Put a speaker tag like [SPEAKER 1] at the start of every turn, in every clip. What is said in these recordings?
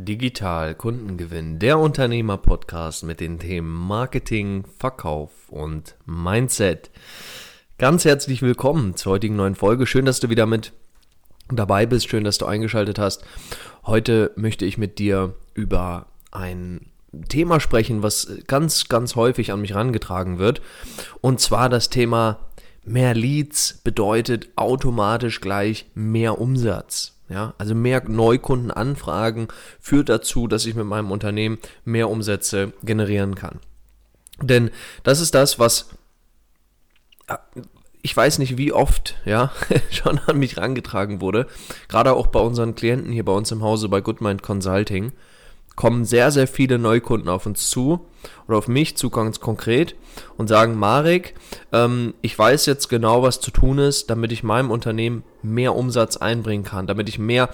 [SPEAKER 1] Digital Kundengewinn, der Unternehmer-Podcast mit den Themen Marketing, Verkauf und Mindset. Ganz herzlich willkommen zur heutigen neuen Folge. Schön, dass du wieder mit dabei bist. Schön, dass du eingeschaltet hast. Heute möchte ich mit dir über ein Thema sprechen, was ganz, ganz häufig an mich herangetragen wird. Und zwar das Thema mehr Leads bedeutet automatisch gleich mehr Umsatz. Ja, also mehr Neukundenanfragen führt dazu, dass ich mit meinem Unternehmen mehr Umsätze generieren kann. Denn das ist das, was ich weiß nicht, wie oft, ja, schon an mich rangetragen wurde. Gerade auch bei unseren Klienten hier bei uns im Hause bei Goodmind Consulting kommen sehr, sehr viele Neukunden auf uns zu oder auf mich zu ganz konkret und sagen, Marek, ähm, ich weiß jetzt genau, was zu tun ist, damit ich meinem Unternehmen mehr Umsatz einbringen kann, damit ich mehr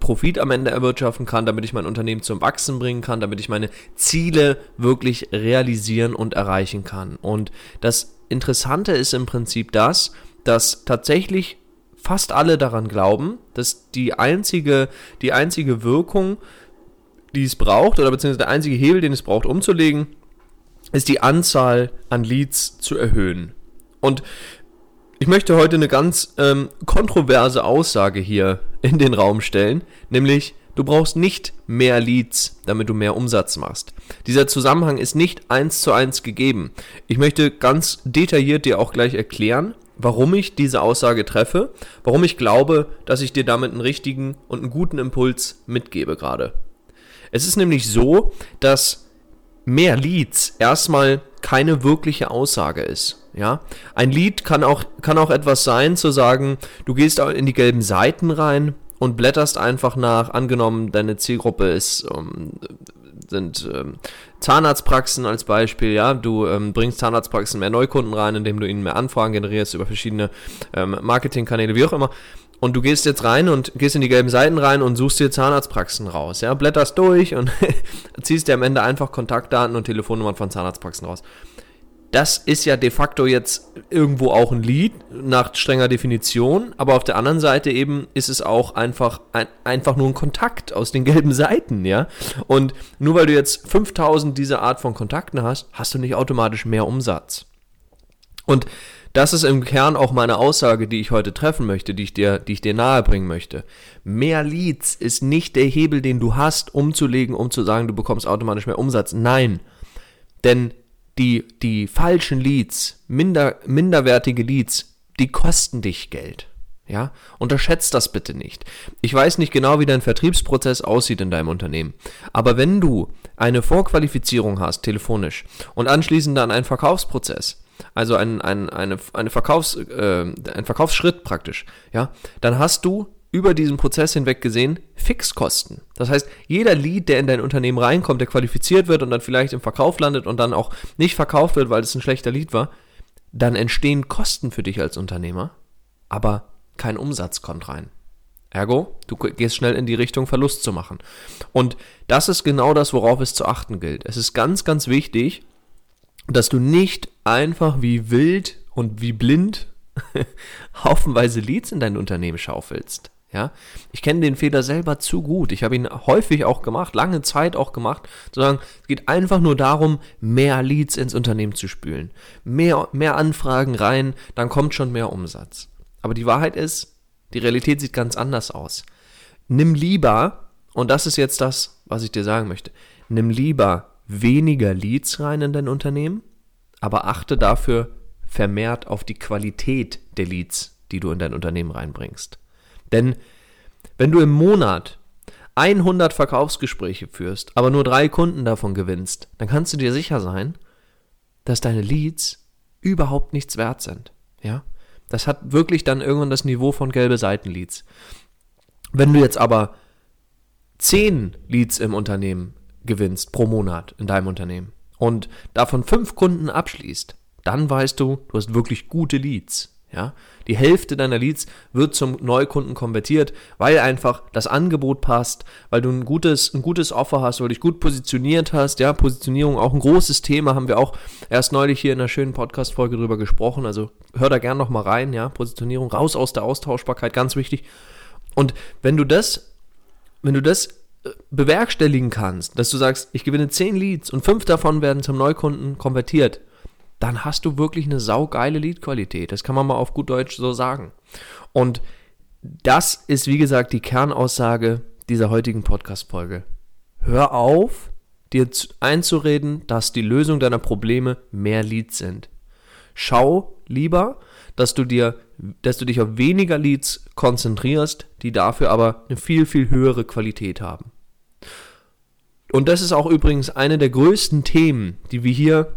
[SPEAKER 1] Profit am Ende erwirtschaften kann, damit ich mein Unternehmen zum Wachsen bringen kann, damit ich meine Ziele wirklich realisieren und erreichen kann. Und das Interessante ist im Prinzip das, dass tatsächlich fast alle daran glauben, dass die einzige, die einzige Wirkung die es braucht, oder beziehungsweise der einzige Hebel, den es braucht, umzulegen, ist die Anzahl an Leads zu erhöhen. Und ich möchte heute eine ganz ähm, kontroverse Aussage hier in den Raum stellen, nämlich du brauchst nicht mehr Leads, damit du mehr Umsatz machst. Dieser Zusammenhang ist nicht eins zu eins gegeben. Ich möchte ganz detailliert dir auch gleich erklären, warum ich diese Aussage treffe, warum ich glaube, dass ich dir damit einen richtigen und einen guten Impuls mitgebe gerade. Es ist nämlich so, dass mehr Leads erstmal keine wirkliche Aussage ist. Ja, ein Lied kann auch, kann auch etwas sein, zu sagen, du gehst in die gelben Seiten rein und blätterst einfach nach, angenommen, deine Zielgruppe ist, ähm, sind ähm, Zahnarztpraxen als Beispiel, ja, du ähm, bringst Zahnarztpraxen mehr Neukunden rein, indem du ihnen mehr Anfragen generierst über verschiedene ähm, Marketingkanäle, wie auch immer und du gehst jetzt rein und gehst in die gelben Seiten rein und suchst dir Zahnarztpraxen raus, ja, blätterst durch und ziehst dir am Ende einfach Kontaktdaten und Telefonnummern von Zahnarztpraxen raus. Das ist ja de facto jetzt irgendwo auch ein Lied nach strenger Definition, aber auf der anderen Seite eben ist es auch einfach, ein, einfach nur ein Kontakt aus den gelben Seiten, ja. Und nur weil du jetzt 5000 dieser Art von Kontakten hast, hast du nicht automatisch mehr Umsatz. Und das ist im Kern auch meine Aussage, die ich heute treffen möchte, die ich dir, die ich dir nahebringen möchte. Mehr Leads ist nicht der Hebel, den du hast, umzulegen, um zu sagen, du bekommst automatisch mehr Umsatz. Nein. Denn die, die falschen Leads, minder, minderwertige Leads, die kosten dich Geld. Ja, unterschätzt das bitte nicht. Ich weiß nicht genau, wie dein Vertriebsprozess aussieht in deinem Unternehmen. Aber wenn du eine Vorqualifizierung hast, telefonisch, und anschließend dann einen Verkaufsprozess, also ein, ein, eine, eine Verkaufs, äh, ein Verkaufsschritt praktisch, ja, dann hast du über diesen Prozess hinweg gesehen Fixkosten. Das heißt, jeder Lead, der in dein Unternehmen reinkommt, der qualifiziert wird und dann vielleicht im Verkauf landet und dann auch nicht verkauft wird, weil es ein schlechter Lead war, dann entstehen Kosten für dich als Unternehmer, aber kein Umsatz kommt rein. Ergo, du gehst schnell in die Richtung, Verlust zu machen. Und das ist genau das, worauf es zu achten gilt. Es ist ganz, ganz wichtig, dass du nicht einfach wie wild und wie blind haufenweise Leads in dein Unternehmen schaufelst. Ja, ich kenne den Fehler selber zu gut. Ich habe ihn häufig auch gemacht, lange Zeit auch gemacht, zu sagen, es geht einfach nur darum, mehr Leads ins Unternehmen zu spülen. Mehr, mehr Anfragen rein, dann kommt schon mehr Umsatz. Aber die Wahrheit ist, die Realität sieht ganz anders aus. Nimm lieber, und das ist jetzt das, was ich dir sagen möchte, nimm lieber weniger Leads rein in dein Unternehmen, aber achte dafür vermehrt auf die Qualität der Leads, die du in dein Unternehmen reinbringst. Denn wenn du im Monat 100 Verkaufsgespräche führst, aber nur drei Kunden davon gewinnst, dann kannst du dir sicher sein, dass deine Leads überhaupt nichts wert sind. Ja? Das hat wirklich dann irgendwann das Niveau von gelbe Seitenleads. Wenn du jetzt aber 10 Leads im Unternehmen gewinnst pro Monat in deinem Unternehmen und davon fünf Kunden abschließt, dann weißt du, du hast wirklich gute Leads. Ja, die Hälfte deiner Leads wird zum Neukunden konvertiert, weil einfach das Angebot passt, weil du ein gutes, ein gutes Offer hast, weil du dich gut positioniert hast. Ja, Positionierung auch ein großes Thema, haben wir auch erst neulich hier in einer schönen Podcast-Folge drüber gesprochen. Also hör da gern nochmal rein. Ja, Positionierung raus aus der Austauschbarkeit, ganz wichtig. Und wenn du das, wenn du das bewerkstelligen kannst, dass du sagst, ich gewinne 10 Leads und 5 davon werden zum Neukunden konvertiert, dann hast du wirklich eine saugeile Leadqualität. Das kann man mal auf gut Deutsch so sagen. Und das ist, wie gesagt, die Kernaussage dieser heutigen Podcast-Folge. Hör auf, dir einzureden, dass die Lösung deiner Probleme mehr Leads sind. Schau lieber, dass du dir, dass du dich auf weniger Leads konzentrierst, die dafür aber eine viel, viel höhere Qualität haben. Und das ist auch übrigens eine der größten Themen, die wir hier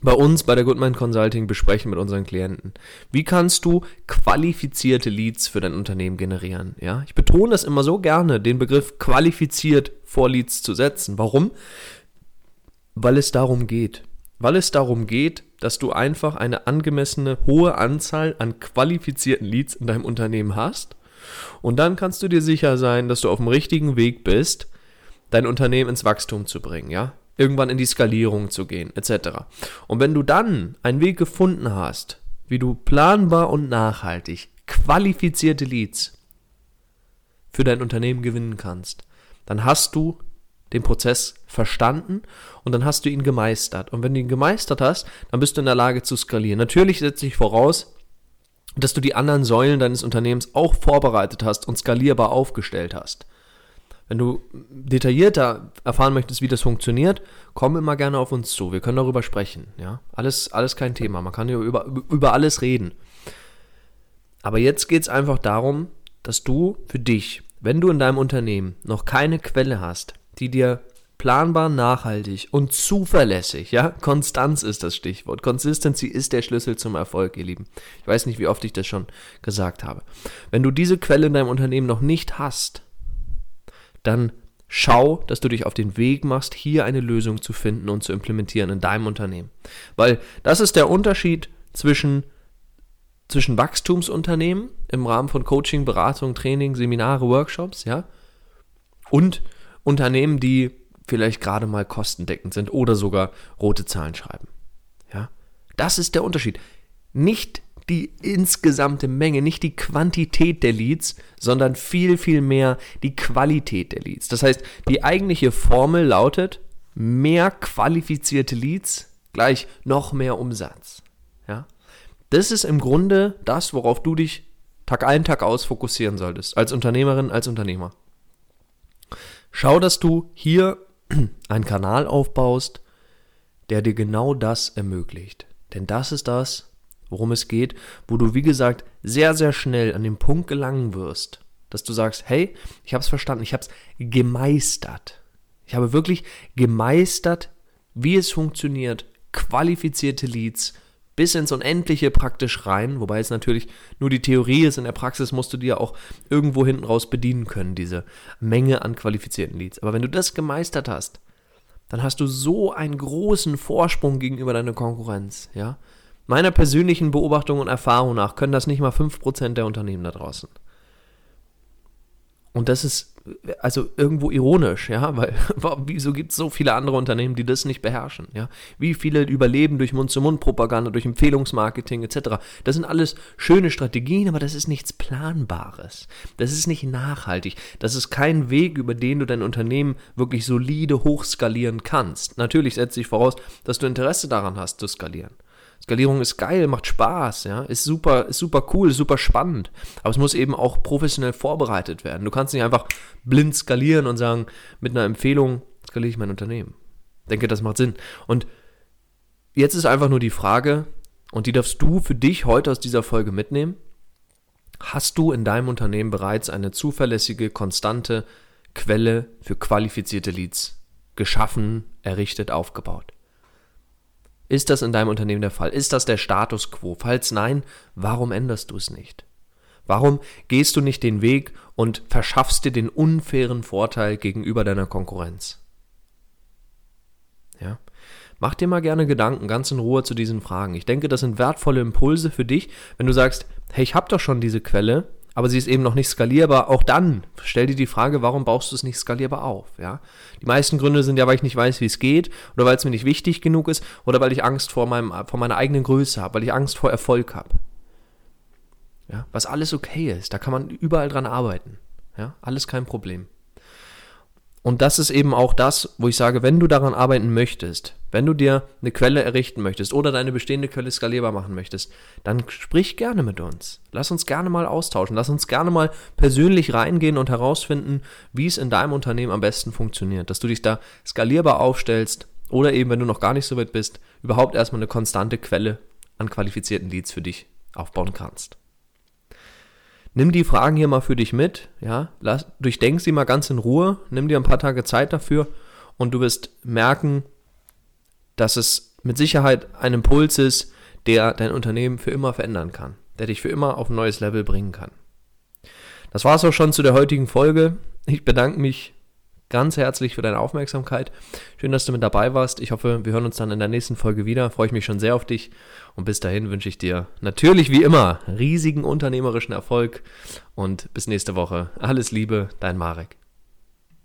[SPEAKER 1] bei uns bei der Goodmind Consulting besprechen mit unseren Klienten. Wie kannst du qualifizierte Leads für dein Unternehmen generieren? Ja, ich betone das immer so gerne, den Begriff qualifiziert vor Leads zu setzen. Warum? Weil es darum geht. Weil es darum geht, dass du einfach eine angemessene hohe Anzahl an qualifizierten Leads in deinem Unternehmen hast. Und dann kannst du dir sicher sein, dass du auf dem richtigen Weg bist, dein Unternehmen ins Wachstum zu bringen, ja? Irgendwann in die Skalierung zu gehen, etc. Und wenn du dann einen Weg gefunden hast, wie du planbar und nachhaltig qualifizierte Leads für dein Unternehmen gewinnen kannst, dann hast du den Prozess verstanden und dann hast du ihn gemeistert. Und wenn du ihn gemeistert hast, dann bist du in der Lage zu skalieren. Natürlich setze ich voraus, dass du die anderen Säulen deines Unternehmens auch vorbereitet hast und skalierbar aufgestellt hast. Wenn du detaillierter erfahren möchtest, wie das funktioniert, komm immer gerne auf uns zu. Wir können darüber sprechen. Ja? Alles, alles kein Thema. Man kann über, über alles reden. Aber jetzt geht es einfach darum, dass du für dich, wenn du in deinem Unternehmen noch keine Quelle hast, die dir planbar, nachhaltig und zuverlässig, ja, Konstanz ist das Stichwort. Consistency ist der Schlüssel zum Erfolg, ihr Lieben. Ich weiß nicht, wie oft ich das schon gesagt habe. Wenn du diese Quelle in deinem Unternehmen noch nicht hast, dann schau, dass du dich auf den Weg machst, hier eine Lösung zu finden und zu implementieren in deinem Unternehmen. Weil das ist der Unterschied zwischen, zwischen Wachstumsunternehmen im Rahmen von Coaching, Beratung, Training, Seminare, Workshops, ja, und Unternehmen, die vielleicht gerade mal kostendeckend sind oder sogar rote Zahlen schreiben. Ja, das ist der Unterschied. Nicht die insgesamte Menge, nicht die Quantität der Leads, sondern viel, viel mehr die Qualität der Leads. Das heißt, die eigentliche Formel lautet, mehr qualifizierte Leads gleich noch mehr Umsatz. Ja? Das ist im Grunde das, worauf du dich Tag ein, Tag aus fokussieren solltest, als Unternehmerin, als Unternehmer. Schau, dass du hier einen Kanal aufbaust, der dir genau das ermöglicht. Denn das ist das, worum es geht, wo du, wie gesagt, sehr, sehr schnell an den Punkt gelangen wirst, dass du sagst, hey, ich habe es verstanden, ich habe es gemeistert. Ich habe wirklich gemeistert, wie es funktioniert, qualifizierte Leads bis ins Unendliche praktisch rein, wobei es natürlich nur die Theorie ist, in der Praxis musst du dir auch irgendwo hinten raus bedienen können, diese Menge an qualifizierten Leads. Aber wenn du das gemeistert hast, dann hast du so einen großen Vorsprung gegenüber deiner Konkurrenz, ja. Meiner persönlichen Beobachtung und Erfahrung nach können das nicht mal 5% der Unternehmen da draußen. Und das ist also irgendwo ironisch, ja, weil wieso gibt es so viele andere Unternehmen, die das nicht beherrschen, ja? Wie viele überleben durch Mund-zu-Mund-Propaganda, durch Empfehlungsmarketing etc. Das sind alles schöne Strategien, aber das ist nichts Planbares. Das ist nicht nachhaltig. Das ist kein Weg, über den du dein Unternehmen wirklich solide hochskalieren kannst. Natürlich setze ich voraus, dass du Interesse daran hast zu skalieren. Skalierung ist geil, macht Spaß, ja, ist super, ist super cool, ist super spannend. Aber es muss eben auch professionell vorbereitet werden. Du kannst nicht einfach blind skalieren und sagen, mit einer Empfehlung skaliere ich mein Unternehmen. Ich denke, das macht Sinn. Und jetzt ist einfach nur die Frage, und die darfst du für dich heute aus dieser Folge mitnehmen. Hast du in deinem Unternehmen bereits eine zuverlässige, konstante Quelle für qualifizierte Leads geschaffen, errichtet, aufgebaut? Ist das in deinem Unternehmen der Fall? Ist das der Status quo? Falls nein, warum änderst du es nicht? Warum gehst du nicht den Weg und verschaffst dir den unfairen Vorteil gegenüber deiner Konkurrenz? Ja? Mach dir mal gerne Gedanken ganz in Ruhe zu diesen Fragen. Ich denke, das sind wertvolle Impulse für dich, wenn du sagst, hey, ich habe doch schon diese Quelle, aber sie ist eben noch nicht skalierbar, auch dann stell dir die Frage, warum baust du es nicht skalierbar auf? Ja? Die meisten Gründe sind ja, weil ich nicht weiß, wie es geht, oder weil es mir nicht wichtig genug ist, oder weil ich Angst vor, meinem, vor meiner eigenen Größe habe, weil ich Angst vor Erfolg habe. Ja? Was alles okay ist, da kann man überall dran arbeiten. Ja? Alles kein Problem. Und das ist eben auch das, wo ich sage, wenn du daran arbeiten möchtest, wenn du dir eine Quelle errichten möchtest oder deine bestehende Quelle skalierbar machen möchtest, dann sprich gerne mit uns. Lass uns gerne mal austauschen. Lass uns gerne mal persönlich reingehen und herausfinden, wie es in deinem Unternehmen am besten funktioniert. Dass du dich da skalierbar aufstellst oder eben, wenn du noch gar nicht so weit bist, überhaupt erstmal eine konstante Quelle an qualifizierten Leads für dich aufbauen kannst. Nimm die Fragen hier mal für dich mit, ja, lass, durchdenk sie mal ganz in Ruhe, nimm dir ein paar Tage Zeit dafür und du wirst merken, dass es mit Sicherheit ein Impuls ist, der dein Unternehmen für immer verändern kann, der dich für immer auf ein neues Level bringen kann. Das war es auch schon zu der heutigen Folge. Ich bedanke mich ganz herzlich für deine Aufmerksamkeit. Schön, dass du mit dabei warst. Ich hoffe, wir hören uns dann in der nächsten Folge wieder. Freue ich mich schon sehr auf dich. Und bis dahin wünsche ich dir natürlich wie immer riesigen unternehmerischen Erfolg. Und bis nächste Woche. Alles Liebe, dein Marek.